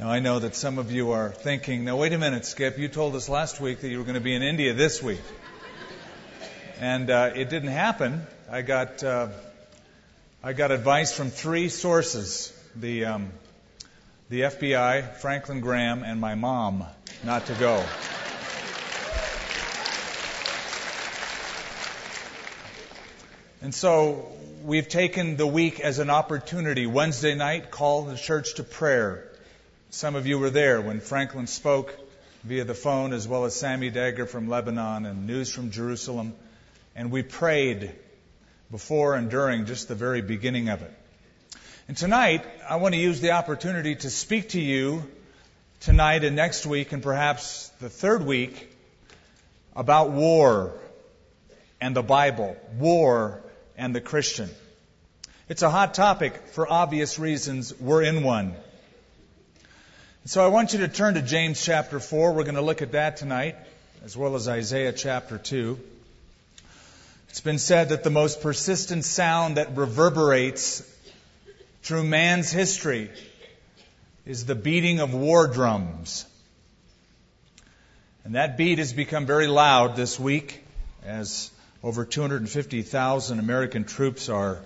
Now, I know that some of you are thinking, now, wait a minute, Skip, you told us last week that you were going to be in India this week. And uh, it didn't happen. I got, uh, I got advice from three sources the, um, the FBI, Franklin Graham, and my mom not to go. And so we've taken the week as an opportunity. Wednesday night, call the church to prayer. Some of you were there when Franklin spoke via the phone, as well as Sami Dagher from Lebanon and news from Jerusalem. And we prayed before and during just the very beginning of it. And tonight, I want to use the opportunity to speak to you tonight and next week, and perhaps the third week, about war and the Bible, war and the Christian. It's a hot topic for obvious reasons. We're in one. So I want you to turn to James chapter 4. We're going to look at that tonight, as well as Isaiah chapter 2. It's been said that the most persistent sound that reverberates through man's history is the beating of war drums. And that beat has become very loud this week as over 250,000 American troops are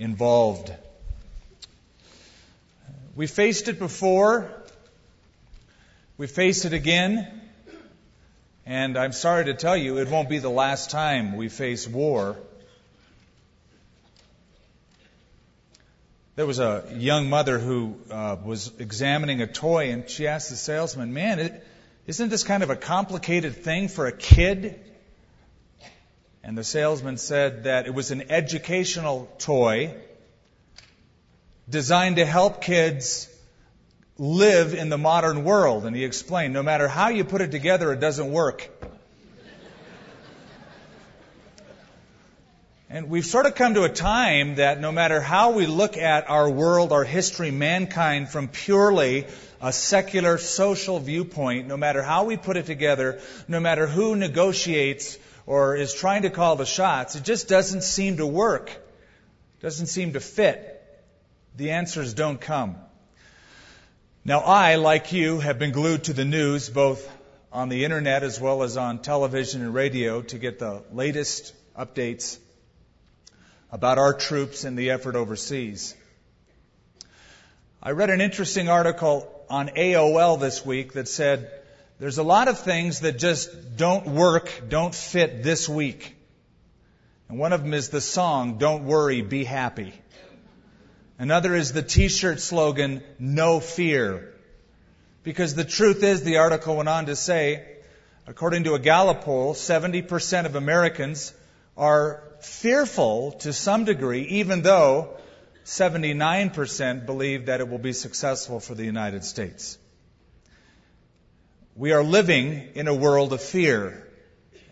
involved we faced it before. We face it again. And I'm sorry to tell you, it won't be the last time we face war. There was a young mother who uh, was examining a toy, and she asked the salesman, Man, isn't this kind of a complicated thing for a kid? And the salesman said that it was an educational toy designed to help kids live in the modern world. And he explained, no matter how you put it together, it doesn't work. And we've sort of come to a time that no matter how we look at our world, our history, mankind from purely a secular social viewpoint, no matter how we put it together, no matter who negotiates or is trying to call the shots, it just doesn't seem to work. Doesn't seem to fit the answers don't come. Now, I, like you, have been glued to the news, both on the internet as well as on television and radio, to get the latest updates about our troops and the effort overseas. I read an interesting article on AOL this week that said there's a lot of things that just don't work, don't fit this week. And one of them is the song, Don't Worry, Be Happy. Another is the t-shirt slogan, no fear. Because the truth is, the article went on to say, according to a Gallup poll, 70% of Americans are fearful to some degree, even though 79% believe that it will be successful for the United States. We are living in a world of fear.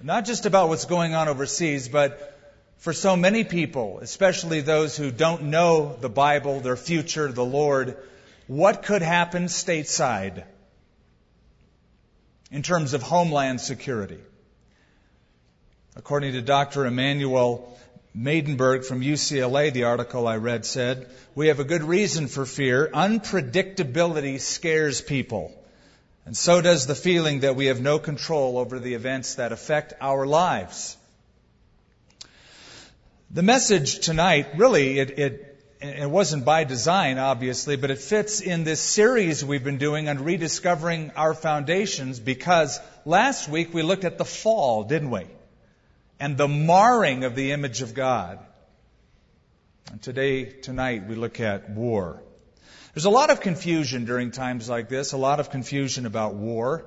Not just about what's going on overseas, but for so many people, especially those who don't know the Bible, their future, the Lord, what could happen stateside in terms of homeland security? According to Dr. Emanuel Maidenberg from UCLA, the article I read said, we have a good reason for fear. Unpredictability scares people. And so does the feeling that we have no control over the events that affect our lives. The message tonight, really, it, it, it wasn't by design, obviously, but it fits in this series we've been doing on rediscovering our foundations because last week we looked at the fall, didn't we? And the marring of the image of God. And today, tonight, we look at war. There's a lot of confusion during times like this, a lot of confusion about war.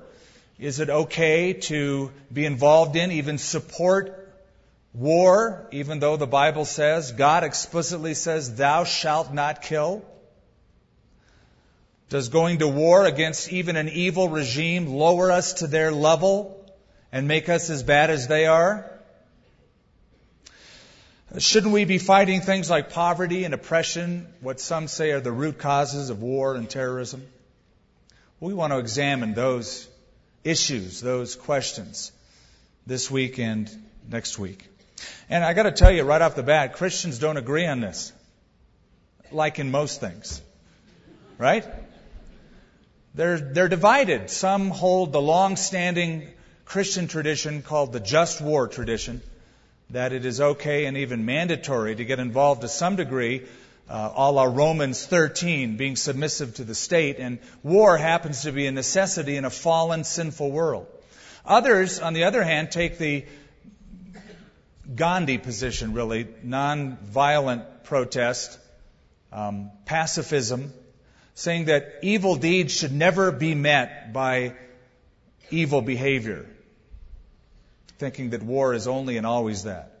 Is it okay to be involved in, even support War, even though the Bible says, God explicitly says, thou shalt not kill. Does going to war against even an evil regime lower us to their level and make us as bad as they are? Shouldn't we be fighting things like poverty and oppression, what some say are the root causes of war and terrorism? We want to examine those issues, those questions this week and next week. And I got to tell you right off the bat, Christians don't agree on this, like in most things, right? they're, they're divided. Some hold the long-standing Christian tradition called the just war tradition, that it is okay and even mandatory to get involved to some degree, uh, a la Romans 13, being submissive to the state, and war happens to be a necessity in a fallen, sinful world. Others, on the other hand, take the Gandhi position, really, non-violent protest, um, pacifism, saying that evil deeds should never be met by evil behavior, thinking that war is only and always that.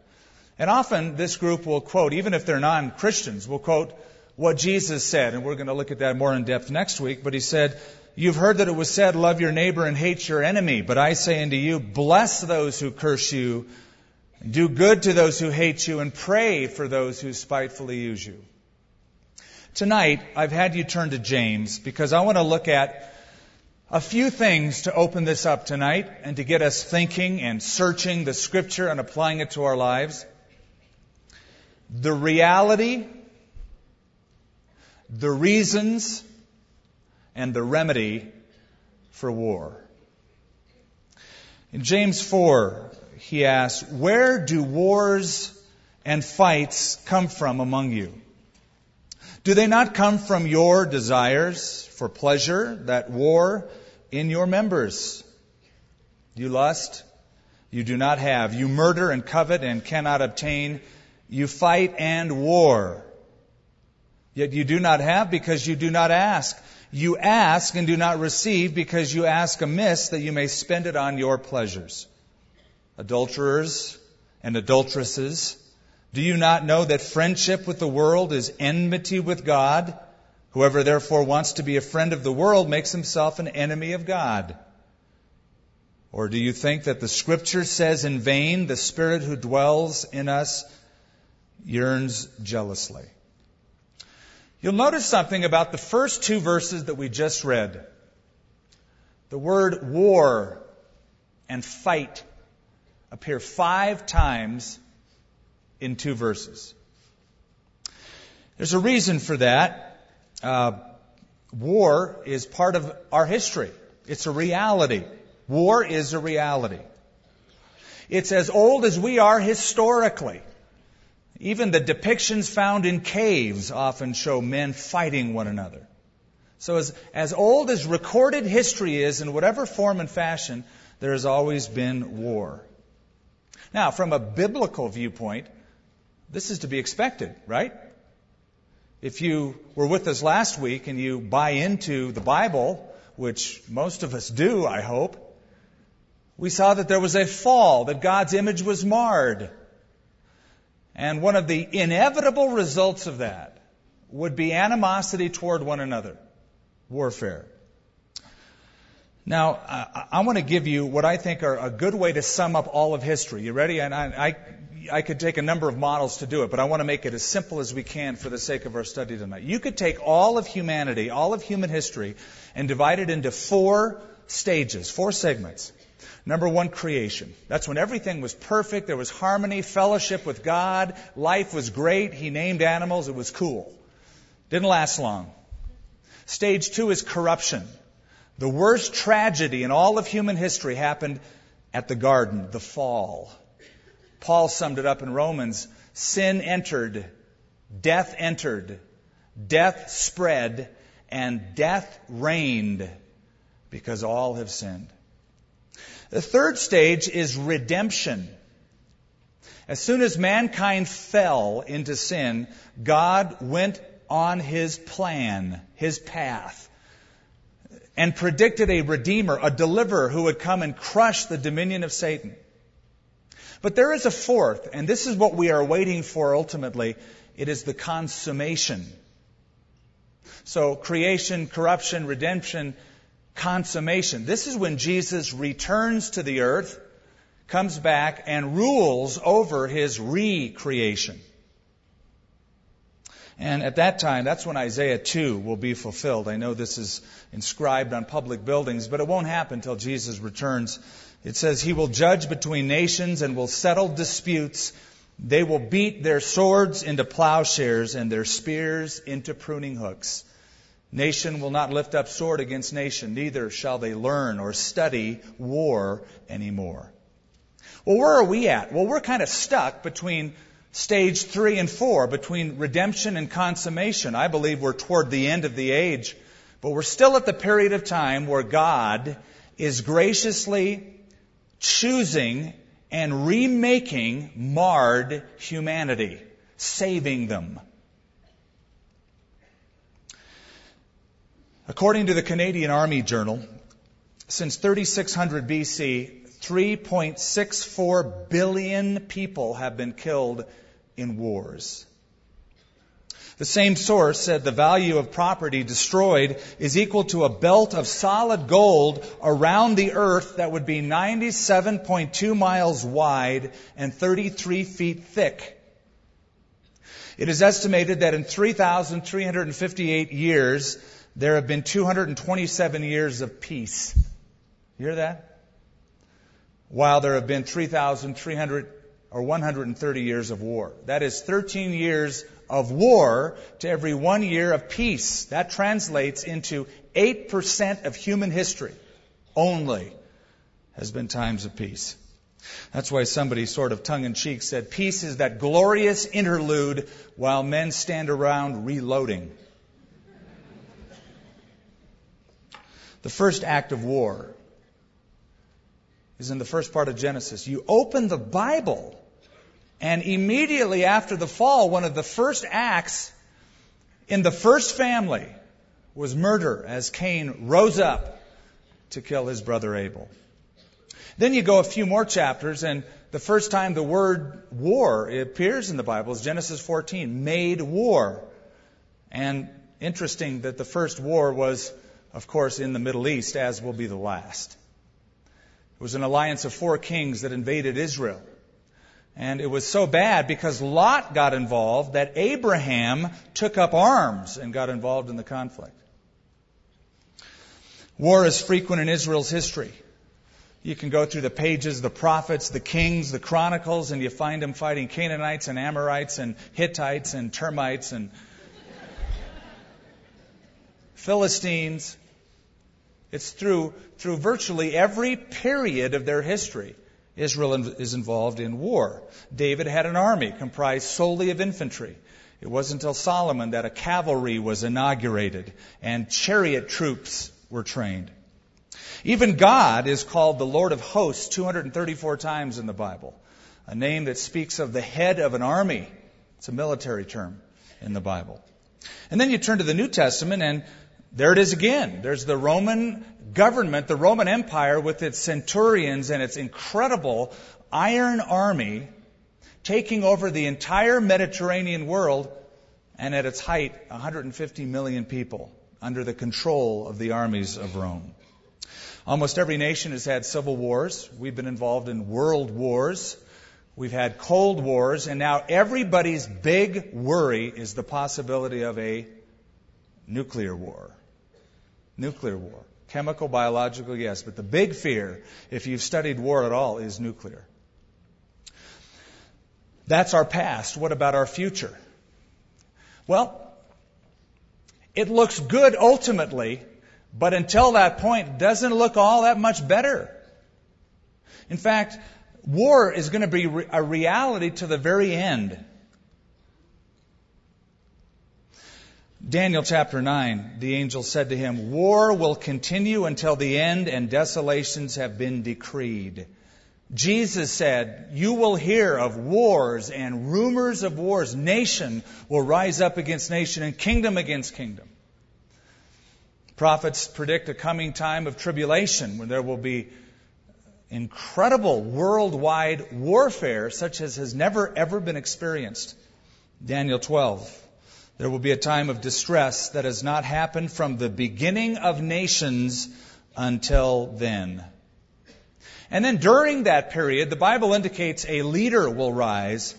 And often this group will quote, even if they're non Christians, will quote what Jesus said, and we're going to look at that more in depth next week, but he said, You've heard that it was said, Love your neighbor and hate your enemy, but I say unto you, Bless those who curse you, do good to those who hate you, and pray for those who spitefully use you. Tonight, I've had you turn to James because I want to look at a few things to open this up tonight and to get us thinking and searching the scripture and applying it to our lives. The reality, the reasons, and the remedy for war. In James 4, he asks, Where do wars and fights come from among you? Do they not come from your desires for pleasure that war in your members? You lust, you do not have. You murder and covet and cannot obtain. You fight and war. Yet you do not have because you do not ask. You ask and do not receive because you ask amiss that you may spend it on your pleasures. Adulterers and adulteresses, do you not know that friendship with the world is enmity with God? Whoever therefore wants to be a friend of the world makes himself an enemy of God. Or do you think that the scripture says in vain, the spirit who dwells in us yearns jealously? You'll notice something about the first two verses that we just read. The word war and fight appear five times in two verses. There's a reason for that. Uh, war is part of our history. It's a reality. War is a reality. It's as old as we are historically. Even the depictions found in caves often show men fighting one another. So as, as old as recorded history is, in whatever form and fashion, there has always been war. Now, from a biblical viewpoint, this is to be expected, right? If you were with us last week and you buy into the Bible, which most of us do, I hope, we saw that there was a fall, that God's image was marred. And one of the inevitable results of that would be animosity toward one another, warfare. Now, I, want to give you what I think are a good way to sum up all of history. You ready? And I, I, I could take a number of models to do it, but I want to make it as simple as we can for the sake of our study tonight. You could take all of humanity, all of human history, and divide it into four stages, four segments. Number one, creation. That's when everything was perfect. There was harmony, fellowship with God. Life was great. He named animals. It was cool. Didn't last long. Stage two is corruption. The worst tragedy in all of human history happened at the garden, the fall. Paul summed it up in Romans sin entered, death entered, death spread, and death reigned because all have sinned. The third stage is redemption. As soon as mankind fell into sin, God went on his plan, his path, and predicted a redeemer, a deliverer who would come and crush the dominion of Satan. But there is a fourth, and this is what we are waiting for ultimately. It is the consummation. So creation, corruption, redemption, consummation. This is when Jesus returns to the earth, comes back, and rules over his recreation. And at that time, that's when Isaiah 2 will be fulfilled. I know this is inscribed on public buildings, but it won't happen until Jesus returns it says, He will judge between nations and will settle disputes. They will beat their swords into plowshares and their spears into pruning hooks. Nation will not lift up sword against nation, neither shall they learn or study war anymore. Well, where are we at? Well, we're kind of stuck between stage three and four, between redemption and consummation. I believe we're toward the end of the age, but we're still at the period of time where God is graciously choosing and remaking marred humanity, saving them. According to the Canadian Army Journal, since 3600 BC, 3.64 billion people have been killed in wars. The same source said the value of property destroyed is equal to a belt of solid gold around the earth that would be 97.2 miles wide and 33 feet thick. It is estimated that in 3,358 years, there have been 227 years of peace. You hear that? While there have been 3,300 or 130 years of war. That is 13 years of war to every one year of peace. That translates into 8% of human history only has been times of peace. That's why somebody sort of tongue in cheek said, Peace is that glorious interlude while men stand around reloading. The first act of war is in the first part of Genesis. You open the Bible, and immediately after the fall, one of the first acts in the first family was murder as Cain rose up to kill his brother Abel. Then you go a few more chapters, and the first time the word war appears in the Bible is Genesis 14, made war. And interesting that the first war was of course, in the Middle East, as will be the last. It was an alliance of four kings that invaded Israel. And it was so bad because Lot got involved that Abraham took up arms and got involved in the conflict. War is frequent in Israel's history. You can go through the pages, the prophets, the kings, the chronicles, and you find them fighting Canaanites and Amorites and Hittites and termites and Philistines. It's through, through virtually every period of their history. Israel is involved in war. David had an army comprised solely of infantry. It wasn't until Solomon that a cavalry was inaugurated and chariot troops were trained. Even God is called the Lord of hosts 234 times in the Bible, a name that speaks of the head of an army. It's a military term in the Bible. And then you turn to the New Testament and there it is again. There's the Roman government, the Roman Empire with its centurions and its incredible iron army taking over the entire Mediterranean world and at its height 150 million people under the control of the armies of Rome. Almost every nation has had civil wars. We've been involved in world wars. We've had cold wars, and now everybody's big worry is the possibility of a nuclear war. Nuclear war. Chemical, biological, yes. But the big fear, if you've studied war at all, is nuclear. That's our past. What about our future? Well, it looks good ultimately, but until that point, it doesn't look all that much better. In fact, war is going to be a reality to the very end. Daniel chapter 9, the angel said to him, War will continue until the end and desolations have been decreed. Jesus said, You will hear of wars and rumors of wars. Nation will rise up against nation and kingdom against kingdom. Prophets predict a coming time of tribulation when there will be incredible worldwide warfare such as has never ever been experienced. Daniel 12. There will be a time of distress that has not happened from the beginning of nations until then. And then during that period, the Bible indicates a leader will rise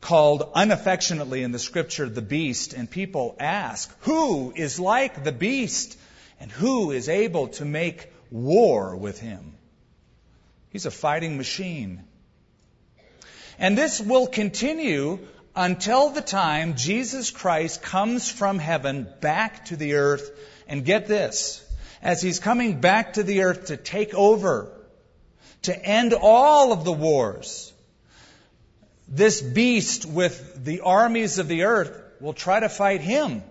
called unaffectionately in the scripture the beast. And people ask, who is like the beast? And who is able to make war with him? He's a fighting machine. And this will continue until the time Jesus Christ comes from heaven back to the earth. And get this, as he's coming back to the earth to take over, to end all of the wars, this beast with the armies of the earth will try to fight him.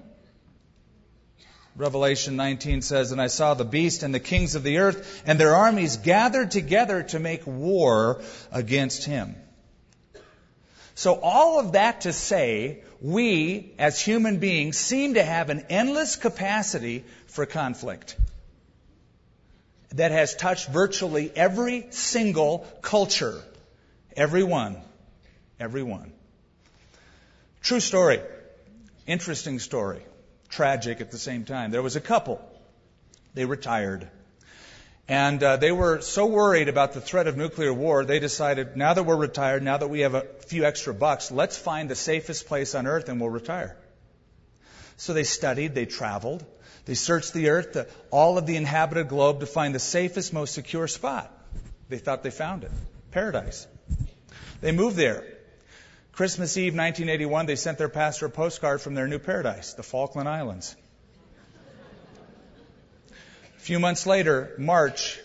Revelation 19 says, And I saw the beast and the kings of the earth and their armies gathered together to make war against him. So all of that to say, we as human beings seem to have an endless capacity for conflict that has touched virtually every single culture. Every one. Every one. True story. Interesting story tragic at the same time. There was a couple. They retired. And uh, they were so worried about the threat of nuclear war, they decided, now that we're retired, now that we have a few extra bucks, let's find the safest place on earth and we'll retire. So they studied, they traveled, they searched the earth, the, all of the inhabited globe to find the safest, most secure spot. They thought they found it. Paradise. They moved there. Christmas Eve 1981, they sent their pastor a postcard from their new paradise, the Falkland Islands. Few months later, March,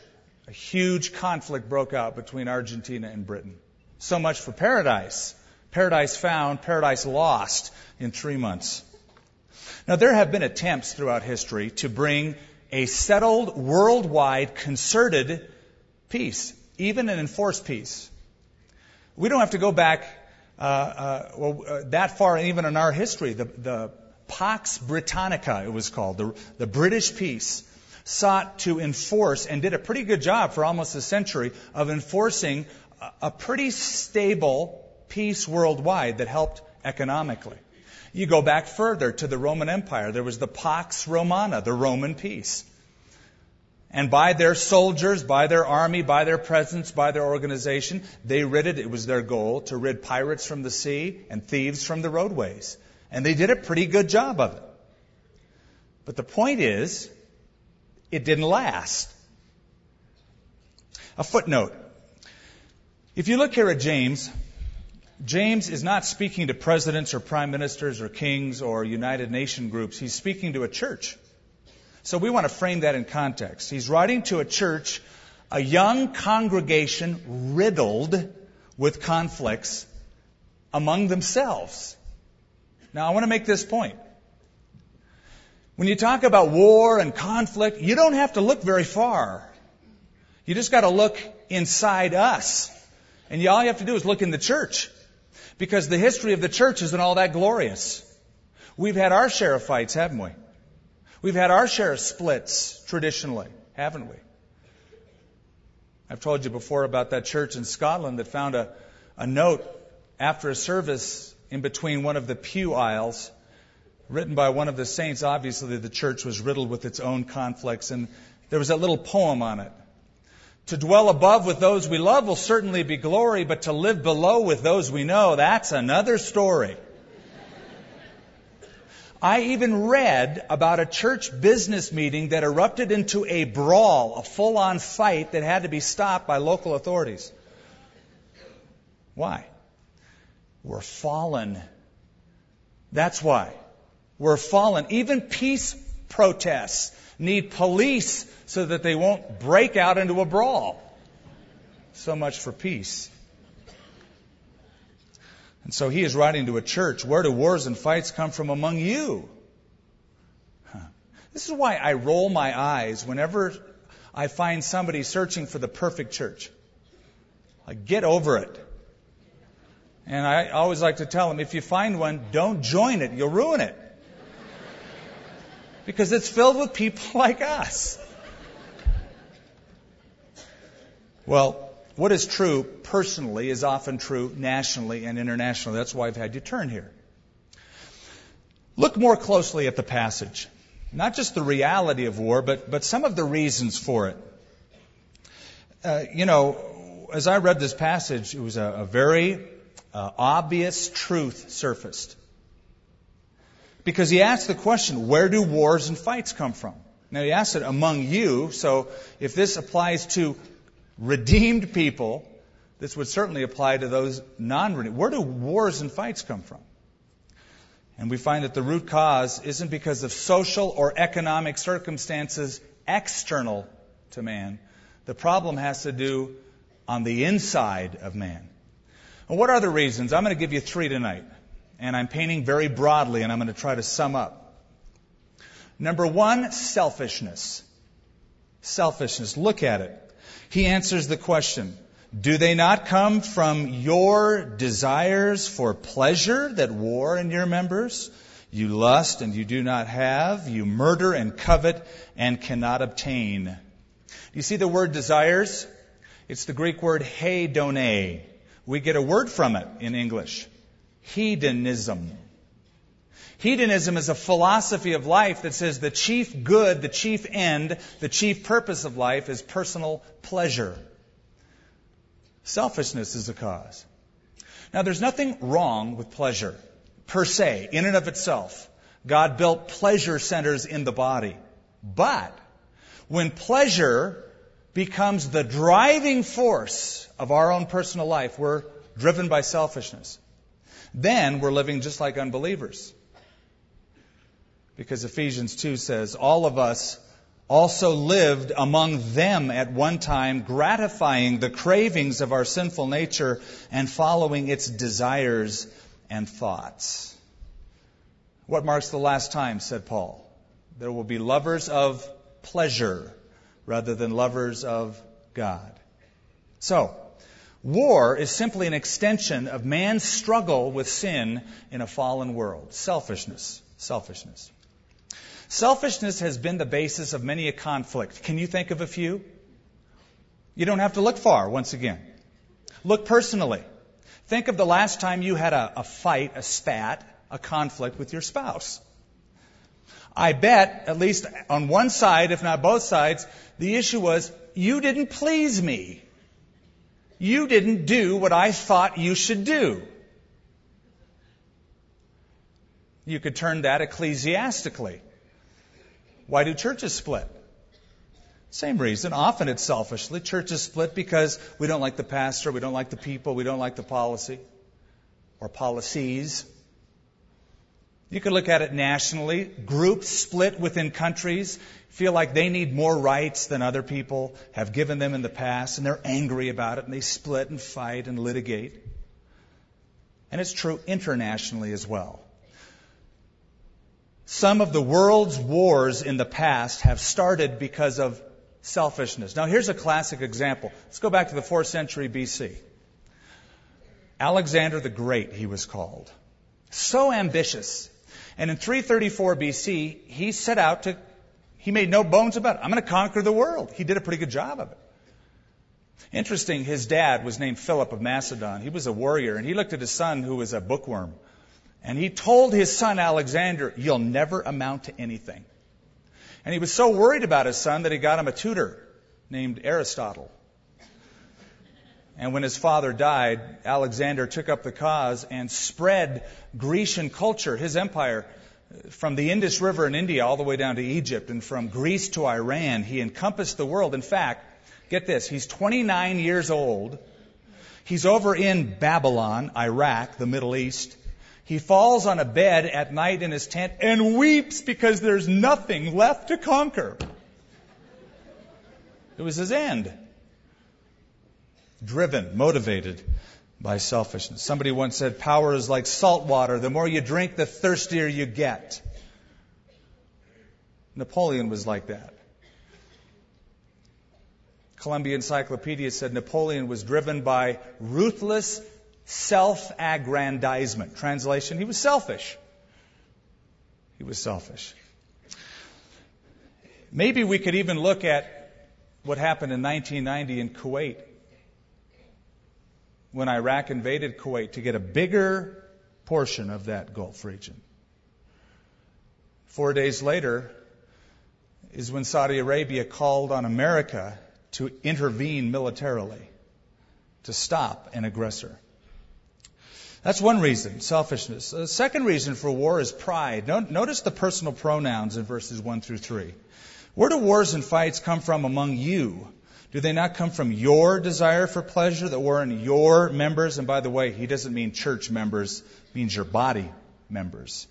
a huge conflict broke out between Argentina and Britain. So much for paradise. Paradise found, paradise lost in three months. Now, there have been attempts throughout history to bring a settled, worldwide, concerted peace, even an enforced peace. We don't have to go back uh, uh, well, uh, that far, even in our history, the, the Pax Britannica, it was called, the, the British peace, sought to enforce and did a pretty good job for almost a century of enforcing a, pretty stable peace worldwide that helped economically. You go back further to the Roman Empire. There was the Pax Romana, the Roman peace. And by their soldiers, by their army, by their presence, by their organization, they rid it. It was their goal to rid pirates from the sea and thieves from the roadways. And they did a pretty good job of it. But the point is, it didn't last. A footnote. If you look here at James, James is not speaking to presidents or prime ministers or kings or United Nation groups. He's speaking to a church. So we want to frame that in context. He's writing to a church, a young congregation riddled with conflicts among themselves. Now I want to make this point. When you talk about war and conflict, you don't have to look very far. You just got to look inside us. And all you have to do is look in the church. Because the history of the church isn't all that glorious. We've had our share of fights, haven't we? We've had our share of splits traditionally, haven't we? I've told you before about that church in Scotland that found a, a note after a service in between one of the pew aisles, written by one of the saints. Obviously, the church was riddled with its own conflicts, and there was a little poem on it. To dwell above with those we love will certainly be glory, but to live below with those we know, that's another story. I even read about a church business meeting that erupted into a brawl, a full on fight that had to be stopped by local authorities. Why? We're fallen. That's why. We're fallen. Even peace protests need police so that they won't break out into a brawl. So much for peace. And so he is writing to a church. Where do wars and fights come from among you? Huh. This is why I roll my eyes whenever I find somebody searching for the perfect church. Like, get over it. And I always like to tell them, if you find one, don't join it. You'll ruin it. Because it's filled with people like us. Well, what is true personally is often true nationally and internationally. That's why I've had you turn here. Look more closely at the passage. Not just the reality of war, but, but some of the reasons for it. Uh, you know, as I read this passage, it was a, a very uh, obvious truth surfaced. Because he asked the question, where do wars and fights come from? Now he asked it among you, so if this applies to redeemed people, this would certainly apply to those non redeemed. Where do wars and fights come from? And we find that the root cause isn't because of social or economic circumstances external to man. The problem has to do on the inside of man. Well, what are the reasons? I'm going to give you three tonight. And I'm painting very broadly, and I'm going to try to sum up. Number one, selfishness. Selfishness. Look at it. He answers the question Do they not come from your desires for pleasure that war in your members? You lust and you do not have. You murder and covet and cannot obtain. You see the word desires? It's the Greek word hedone. We get a word from it in English. Hedonism. Hedonism is a philosophy of life that says the chief good, the chief end, the chief purpose of life is personal pleasure. Selfishness is the cause. Now, there's nothing wrong with pleasure per se, in and of itself. God built pleasure centers in the body. But when pleasure becomes the driving force of our own personal life, we're driven by selfishness. Then we're living just like unbelievers. Because Ephesians 2 says, all of us also lived among them at one time, gratifying the cravings of our sinful nature and following its desires and thoughts. What marks the last time, said Paul? There will be lovers of pleasure rather than lovers of God. So, war is simply an extension of man's struggle with sin in a fallen world. Selfishness. Selfishness. Selfishness has been the basis of many a conflict. Can you think of a few? You don't have to look far, once again. Look personally. Think of the last time you had a, a fight, a spat, a conflict with your spouse. I bet, at least on one side, if not both sides, the issue was, you didn't please me. You didn't do what I thought you should do. You could turn that ecclesiastically. Why do churches split? Same reason. Often it's selfishly. Churches split because we don't like the pastor, we don't like the people, we don't like the policy or policies. You could look at it nationally. Groups split within countries feel like they need more rights than other people have given them in the past, and they're angry about it, and they split and fight and litigate. And it's true internationally as well. Some of the world's wars in the past have started because of selfishness. Now, here's a classic example. Let's go back to the 4th century BC. Alexander the Great, he was called. So ambitious. And in 334 BC, he set out to, he made no bones about it. I'm going to conquer the world. He did a pretty good job of it. Interesting, his dad was named Philip of Macedon. He was a warrior, and he looked at his son, who was a bookworm. And he told his son Alexander, You'll never amount to anything. And he was so worried about his son that he got him a tutor named Aristotle. And when his father died, Alexander took up the cause and spread Grecian culture, his empire, from the Indus River in India all the way down to Egypt, and from Greece to Iran. He encompassed the world. In fact, get this, he's 29 years old. He's over in Babylon, Iraq, the Middle East. He falls on a bed at night in his tent and weeps because there's nothing left to conquer. It was his end. Driven, motivated by selfishness. Somebody once said, Power is like salt water. The more you drink, the thirstier you get. Napoleon was like that. Columbia Encyclopedia said Napoleon was driven by ruthless self aggrandizement. Translation, he was selfish. He was selfish. Maybe we could even look at what happened in 1990 in Kuwait when Iraq invaded Kuwait to get a bigger portion of that Gulf region. Four days later is when Saudi Arabia called on America to intervene militarily to stop an aggressor. That's one reason, selfishness. The second reason for war is pride. Notice the personal pronouns in verses 1 through 3. Where do wars and fights come from among you? Do they not come from your desire for pleasure that were in your members? And by the way, he doesn't mean church members, means your body members.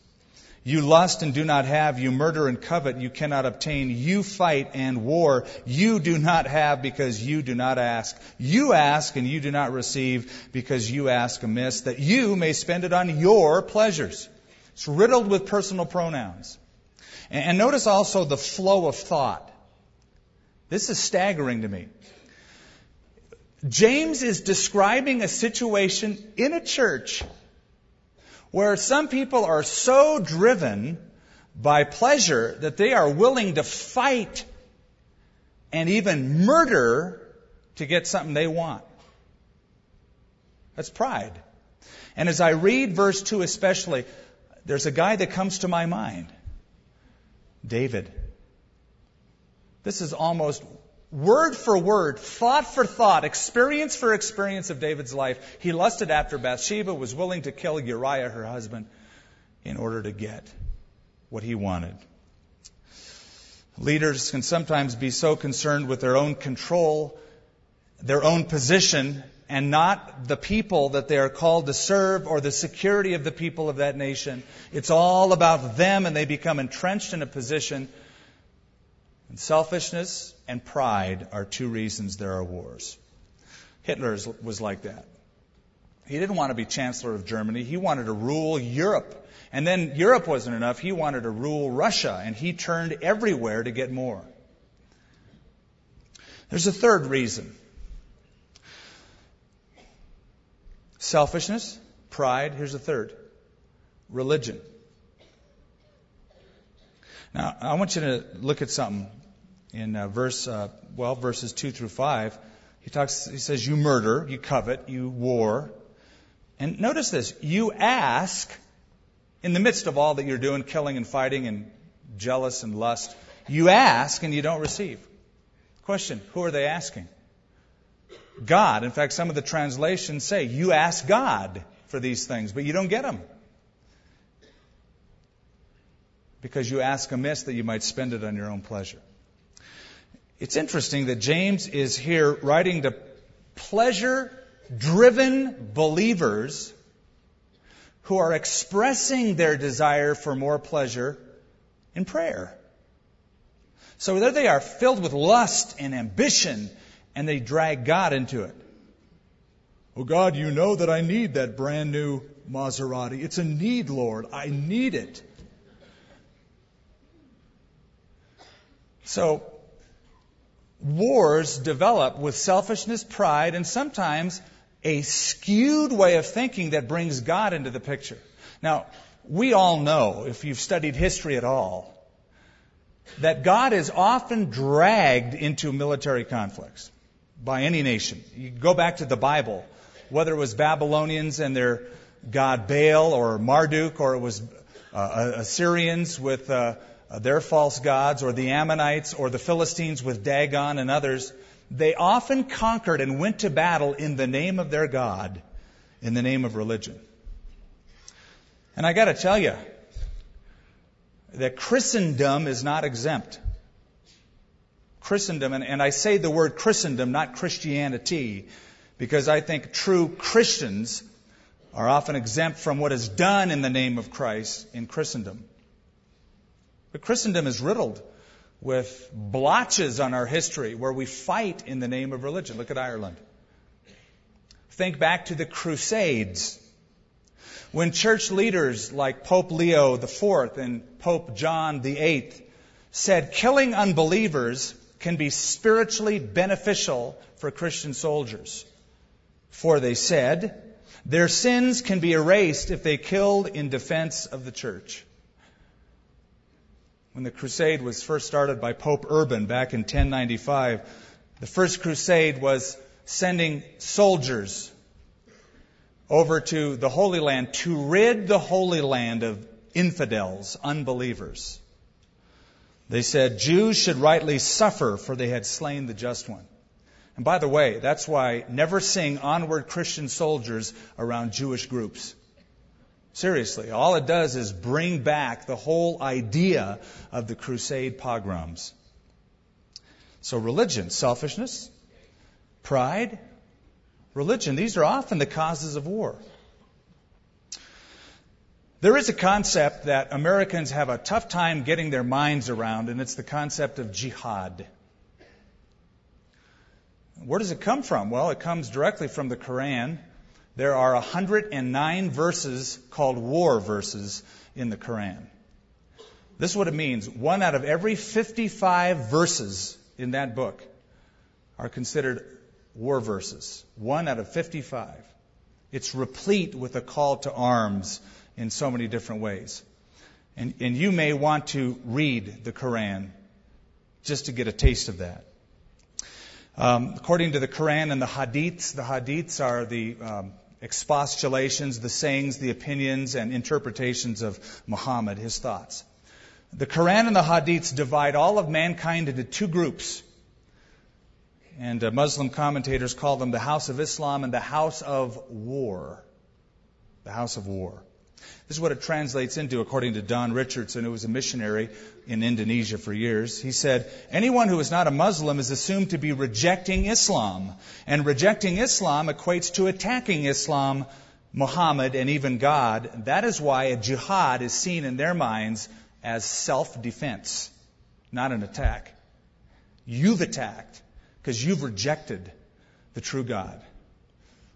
You lust and do not have. You murder and covet. You cannot obtain. You fight and war. You do not have because you do not ask. You ask and you do not receive because you ask amiss, that you may spend it on your pleasures. It's riddled with personal pronouns. And notice also the flow of thought. This is staggering to me. James is describing a situation in a church where some people are so driven by pleasure that they are willing to fight and even murder to get something they want. That's pride. And as I read verse 2 especially, there's a guy that comes to my mind David. This is almost word for word, thought for thought, experience for experience of David's life. He lusted after Bathsheba, was willing to kill Uriah, her husband, in order to get what he wanted. Leaders can sometimes be so concerned with their own control, their own position, and not the people that they are called to serve or the security of the people of that nation. It's all about them, and they become entrenched in a position and selfishness and pride are two reasons there are wars. Hitler was like that. He didn't want to be Chancellor of Germany. He wanted to rule Europe. And then Europe wasn't enough. He wanted to rule Russia, and he turned everywhere to get more. There's a third reason selfishness, pride. Here's a third religion. Now, I want you to look at something in uh, verse, uh, well, verses 2 through 5. He talks, he says, you murder, you covet, you war. And notice this, you ask, in the midst of all that you're doing, killing and fighting and jealous and lust, you ask and you don't receive. Question, who are they asking? God. In fact, some of the translations say, you ask God for these things, but you don't get them because you ask amiss that you might spend it on your own pleasure. It's interesting that James is here writing to pleasure driven believers who are expressing their desire for more pleasure in prayer. So there they are filled with lust and ambition and they drag God into it. Oh God, you know that I need that brand new Maserati. It's a need, Lord. I need it. So, wars develop with selfishness, pride, and sometimes a skewed way of thinking that brings God into the picture. Now, we all know, if you've studied history at all, that God is often dragged into military conflicts by any nation. You go back to the Bible, whether it was Babylonians and their god Baal, or Marduk, or it was uh, Assyrians with uh, Uh, their false gods, or the Ammonites, or the Philistines with Dagon and others, they often conquered and went to battle in the name of their God, in the name of religion. And I got to tell you that Christendom is not exempt. Christendom, and, and I say the word Christendom, not Christianity, because I think true Christians are often exempt from what is done in the name of Christ in Christendom. But Christendom is riddled with blotches on our history where we fight in the name of religion. Look at Ireland. Think back to the Crusades. When church leaders like Pope Leo IV and Pope John VIII said killing unbelievers can be spiritually beneficial for Christian soldiers. For they said, their sins can be erased if they killed in defense of the church when the crusade was first started by Pope Urban back in 1095, the first crusade was sending soldiers over to the Holy Land to rid the Holy Land of infidels, unbelievers. They said Jews should rightly suffer, for they had slain the just one. And by the way, that's why never sing onward Christian soldiers around Jewish groups. Seriously, all it does is bring back the whole idea of the crusade pogroms. So, religion, selfishness, pride, religion, these are often the causes of war. There is a concept that Americans have a tough time getting their minds around, and it's the concept of jihad. Where does it come from? Well, it comes directly from the Quran. There are 109 verses called war verses in the Quran. This is what it means. One out of every 55 verses in that book are considered war verses. One out of 55. It's replete with a call to arms in so many different ways. And, and you may want to read the Quran just to get a taste of that. Um, according to the Quran and the Hadiths, the Hadiths are the um, expostulations, the sayings, the opinions, and interpretations of Muhammad, his thoughts. The Quran and the Hadiths divide all of mankind into two groups. And uh, Muslim commentators call them the House of Islam and the House of War. The House of War. This is what it translates into according to Don Richardson, who was a missionary in Indonesia for years. He said, anyone who is not a Muslim is assumed to be rejecting Islam. And rejecting Islam equates to attacking Islam, Muhammad, and even God. That is why a jihad is seen in their minds as self-defense, not an attack. You've attacked because you've rejected the true God,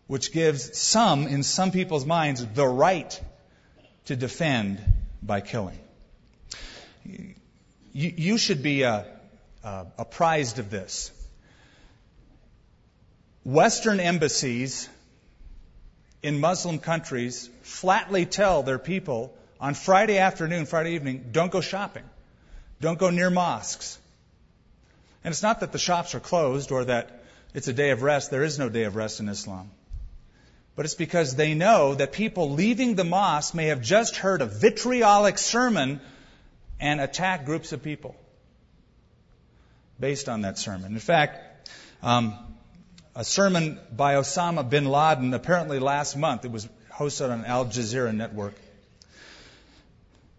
which gives some, in some people's minds, the right to defend by killing. You, you should be uh, uh, apprised of this. Western embassies in Muslim countries flatly tell their people on Friday afternoon, Friday evening, don't go shopping. Don't go near mosques. And it's not that the shops are closed or that it's a day of rest. There is no day of rest in Islam but it's because they know that people leaving the mosque may have just heard a vitriolic sermon and attack groups of people based on that sermon. In fact, um, a sermon by Osama bin Laden apparently last month, it was hosted on Al Jazeera network.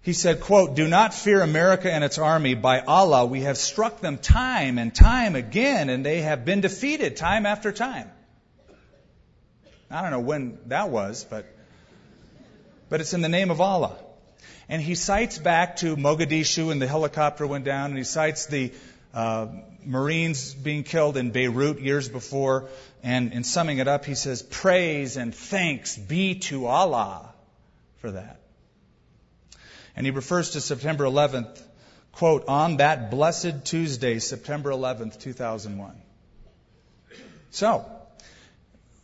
He said, quote, Do not fear America and its army. By Allah, we have struck them time and time again, and they have been defeated time after time. I don't know when that was, but, but it's in the name of Allah. And he cites back to Mogadishu and the helicopter went down, and he cites the uh, Marines being killed in Beirut years before. And in summing it up, he says, Praise and thanks be to Allah for that. And he refers to September 11th, quote, on that blessed Tuesday, September 11th, 2001. So,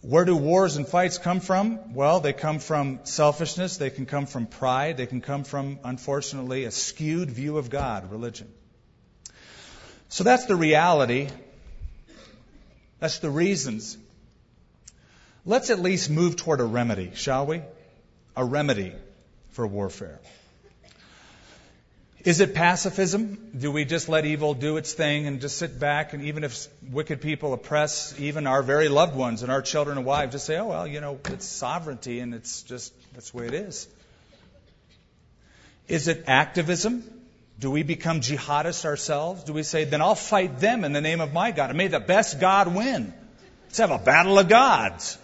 where do wars and fights come from? Well, they come from selfishness, they can come from pride, they can come from, unfortunately, a skewed view of God, religion. So that's the reality. That's the reasons. Let's at least move toward a remedy, shall we? A remedy for warfare. Is it pacifism? Do we just let evil do its thing and just sit back and even if wicked people oppress even our very loved ones and our children and wives, just say, oh, well, you know, it's sovereignty and it's just, that's the way it is. Is it activism? Do we become jihadists ourselves? Do we say, then I'll fight them in the name of my God and may the best God win? Let's have a battle of gods.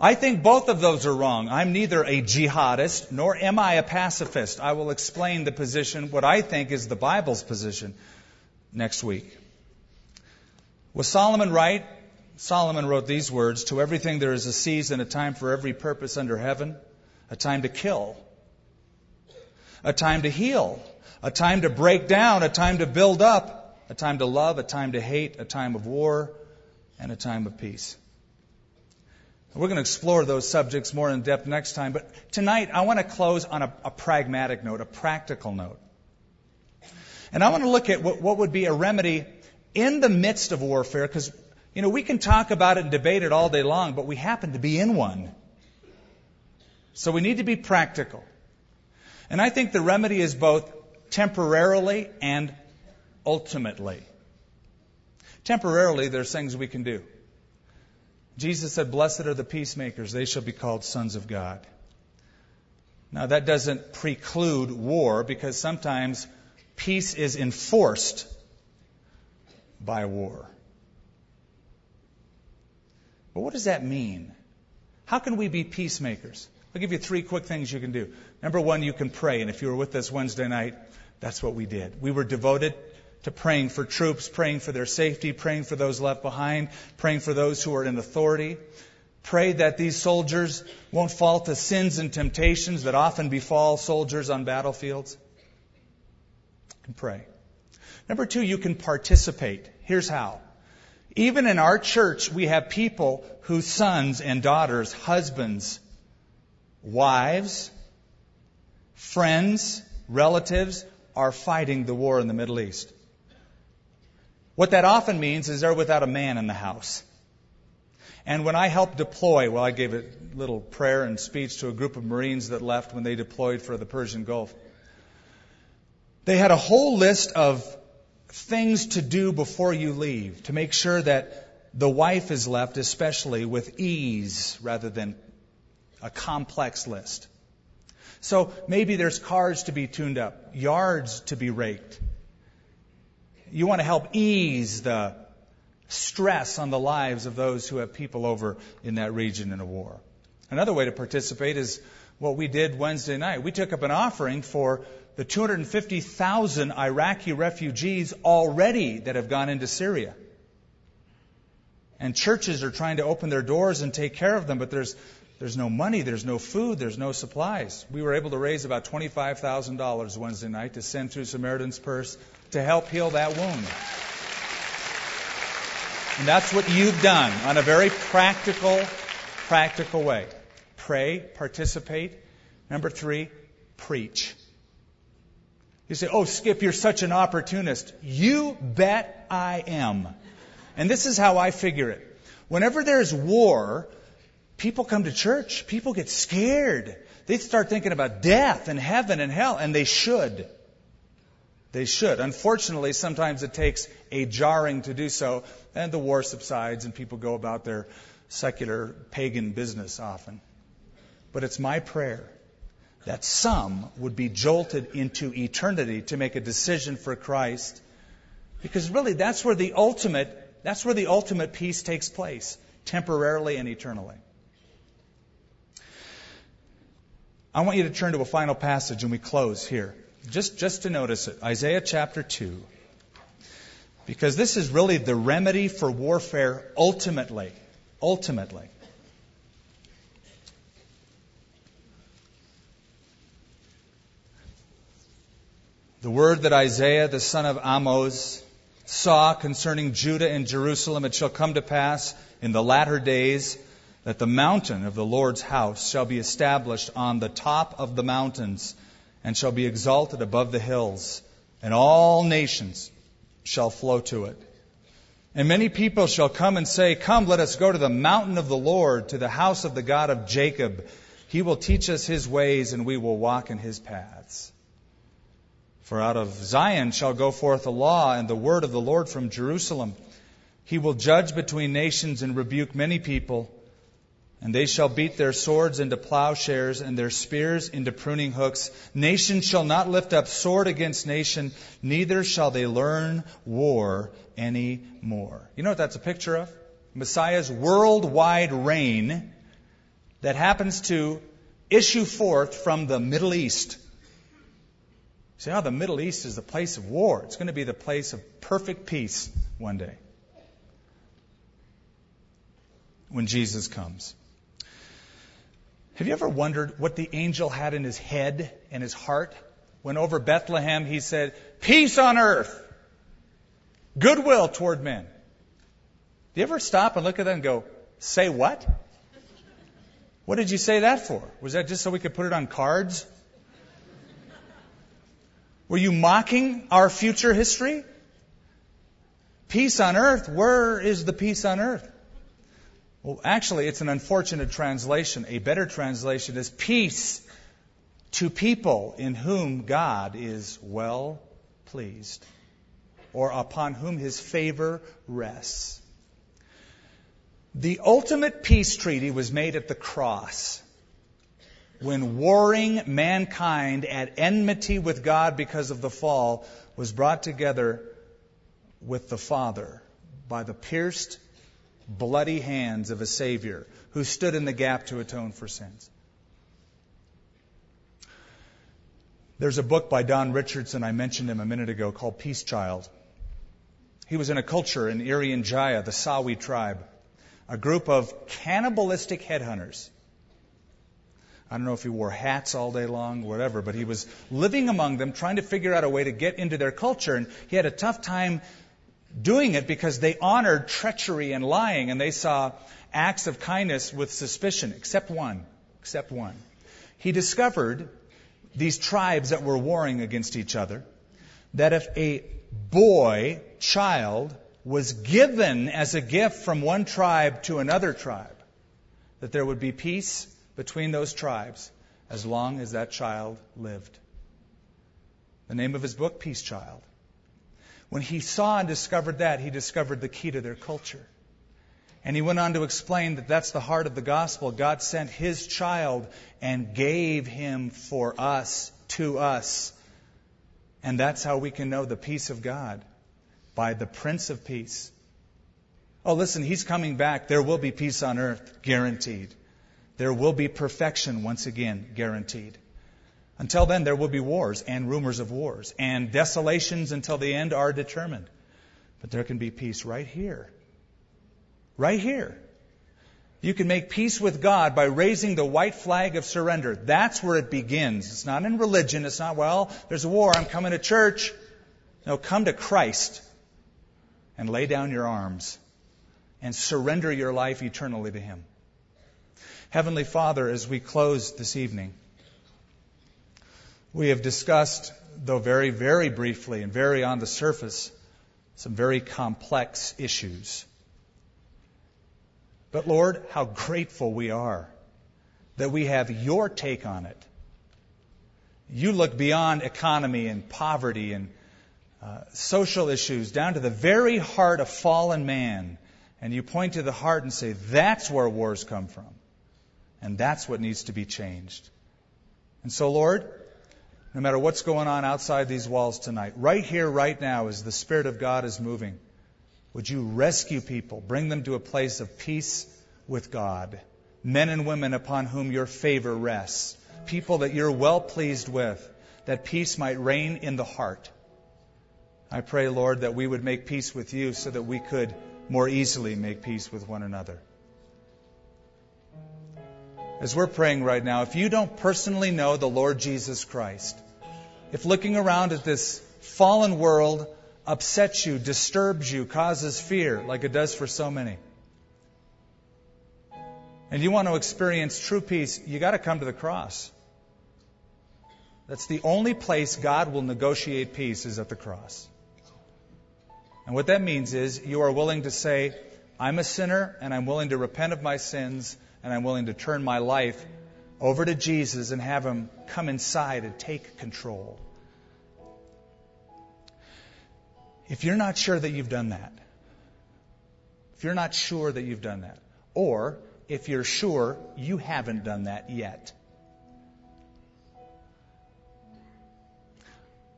I think both of those are wrong. I'm neither a jihadist nor am I a pacifist. I will explain the position, what I think is the Bible's position, next week. Was Solomon right? Solomon wrote these words To everything there is a season, a time for every purpose under heaven, a time to kill, a time to heal, a time to break down, a time to build up, a time to love, a time to hate, a time of war, and a time of peace. We're going to explore those subjects more in depth next time, but tonight I want to close on a, a pragmatic note, a practical note. And I want to look at what, what would be a remedy in the midst of warfare, because, you know, we can talk about it and debate it all day long, but we happen to be in one. So we need to be practical. And I think the remedy is both temporarily and ultimately. Temporarily, there's things we can do. Jesus said, Blessed are the peacemakers, they shall be called sons of God. Now, that doesn't preclude war because sometimes peace is enforced by war. But what does that mean? How can we be peacemakers? I'll give you three quick things you can do. Number one, you can pray. And if you were with us Wednesday night, that's what we did. We were devoted to praying for troops, praying for their safety, praying for those left behind, praying for those who are in authority. Pray that these soldiers won't fall to sins and temptations that often befall soldiers on battlefields. And pray. Number two, you can participate. Here's how. Even in our church, we have people whose sons and daughters, husbands, wives, friends, relatives are fighting the war in the Middle East. What that often means is they're without a man in the house. And when I helped deploy, well, I gave a little prayer and speech to a group of Marines that left when they deployed for the Persian Gulf. They had a whole list of things to do before you leave to make sure that the wife is left, especially with ease rather than a complex list. So maybe there's cars to be tuned up, yards to be raked. You want to help ease the stress on the lives of those who have people over in that region in a war. Another way to participate is what we did Wednesday night. We took up an offering for the 250,000 Iraqi refugees already that have gone into Syria. And churches are trying to open their doors and take care of them, but there's, there's no money, there's no food, there's no supplies. We were able to raise about $25,000 Wednesday night to send through Samaritan's Purse to help heal that wound. And that's what you've done on a very practical, practical way. Pray, participate. Number three, preach. You say, oh, Skip, you're such an opportunist. You bet I am. And this is how I figure it. Whenever there's war, people come to church. People get scared. They start thinking about death and heaven and hell, and they should. They should. Unfortunately, sometimes it takes a jarring to do so, and the war subsides and people go about their secular pagan business often. But it's my prayer that some would be jolted into eternity to make a decision for Christ. Because really that's where the ultimate that's where the ultimate peace takes place, temporarily and eternally. I want you to turn to a final passage and we close here. Just, just to notice it. Isaiah chapter 2. Because this is really the remedy for warfare ultimately. Ultimately. The word that Isaiah, the son of Amos, saw concerning Judah and Jerusalem, it shall come to pass in the latter days that the mountain of the Lord's house shall be established on the top of the mountains and shall be exalted above the hills, and all nations shall flow to it. And many people shall come and say, Come, let us go to the mountain of the Lord, to the house of the God of Jacob. He will teach us his ways, and we will walk in his paths. For out of Zion shall go forth a law and the word of the Lord from Jerusalem. He will judge between nations and rebuke many people. And they shall beat their swords into plowshares and their spears into pruning hooks. Nation shall not lift up sword against nation, neither shall they learn war any more. You know what that's a picture of? Messiah's worldwide reign that happens to issue forth from the Middle East. See how the Middle East is the place of war. It's going to be the place of perfect peace one day when Jesus comes. Have you ever wondered what the angel had in his head and his heart when over Bethlehem he said, Peace on earth, goodwill toward men? Do you ever stop and look at that and go, Say what? What did you say that for? Was that just so we could put it on cards? Were you mocking our future history? Peace on earth, where is the peace on earth? Well, actually, it's an unfortunate translation. A better translation is peace to people in whom God is well pleased, or upon whom his favor rests. The ultimate peace treaty was made at the cross when warring mankind at enmity with God because of the fall was brought together with the Father by the pierced bloody hands of a Savior who stood in the gap to atone for sins. There's a book by Don Richardson, I mentioned him a minute ago, called Peace Child. He was in a culture in Irian Jaya, the Sawi tribe, a group of cannibalistic headhunters. I don't know if he wore hats all day long, whatever, but he was living among them, trying to figure out a way to get into their culture, and he had a tough time doing it because they honored treachery and lying, and they saw acts of kindness with suspicion, except one. Except one. He discovered these tribes that were warring against each other, that if a boy, child, was given as a gift from one tribe to another tribe, that there would be peace between those tribes as long as that child lived. The name of his book, Peace Child. When he saw and discovered that, he discovered the key to their culture. And he went on to explain that that's the heart of the gospel. God sent his child and gave him for us, to us. And that's how we can know the peace of God by the Prince of Peace. Oh, listen, he's coming back. There will be peace on earth, guaranteed. There will be perfection once again, guaranteed. Until then, there will be wars and rumors of wars, and desolations until the end are determined. But there can be peace right here Right here. You can make peace with God by raising the white flag of surrender. That's where it begins. It's not in religion. It's not, well, there's a war. I'm coming to church. No, come to Christ and lay down your arms and surrender your life eternally to Him. Heavenly Father, as we close this evening, we have discussed, though very, very briefly and very on the surface, some very complex issues. But Lord, how grateful we are that we have your take on it. You look beyond economy and poverty and uh, social issues down to the very heart of fallen man, and you point to the heart and say, that's where wars come from. And that's what needs to be changed. And so, Lord, no matter what's going on outside these walls tonight, right here, right now, as the Spirit of God is moving, would you rescue people, bring them to a place of peace with God? Men and women upon whom your favor rests, people that you're well pleased with, that peace might reign in the heart. I pray, Lord, that we would make peace with you so that we could more easily make peace with one another. As we're praying right now, if you don't personally know the Lord Jesus Christ, if looking around at this fallen world upsets you, disturbs you, causes fear, like it does for so many. And you want to experience true peace, you got to come to the cross. That's the only place God will negotiate peace is at the cross. And what that means is you are willing to say, I'm a sinner and I'm willing to repent of my sins and I'm willing to turn my life over to Jesus and have Him come inside and take control. If you're not sure that you've done that, if you're not sure that you've done that, or if you're sure you haven't done that yet,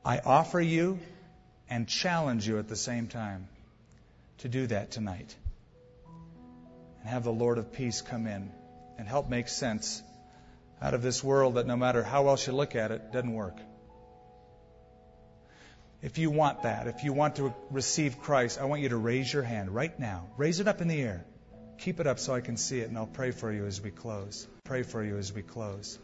I offer you and challenge you at the same time to do that tonight. And have the Lord of peace come in and help make sense out of this world that no matter how else you look at it, doesn't work. If you want that, if you want to receive Christ, I want you to raise your hand right now. Raise it up in the air. Keep it up so I can see it, and I'll pray for you as we close. Pray for you as we close.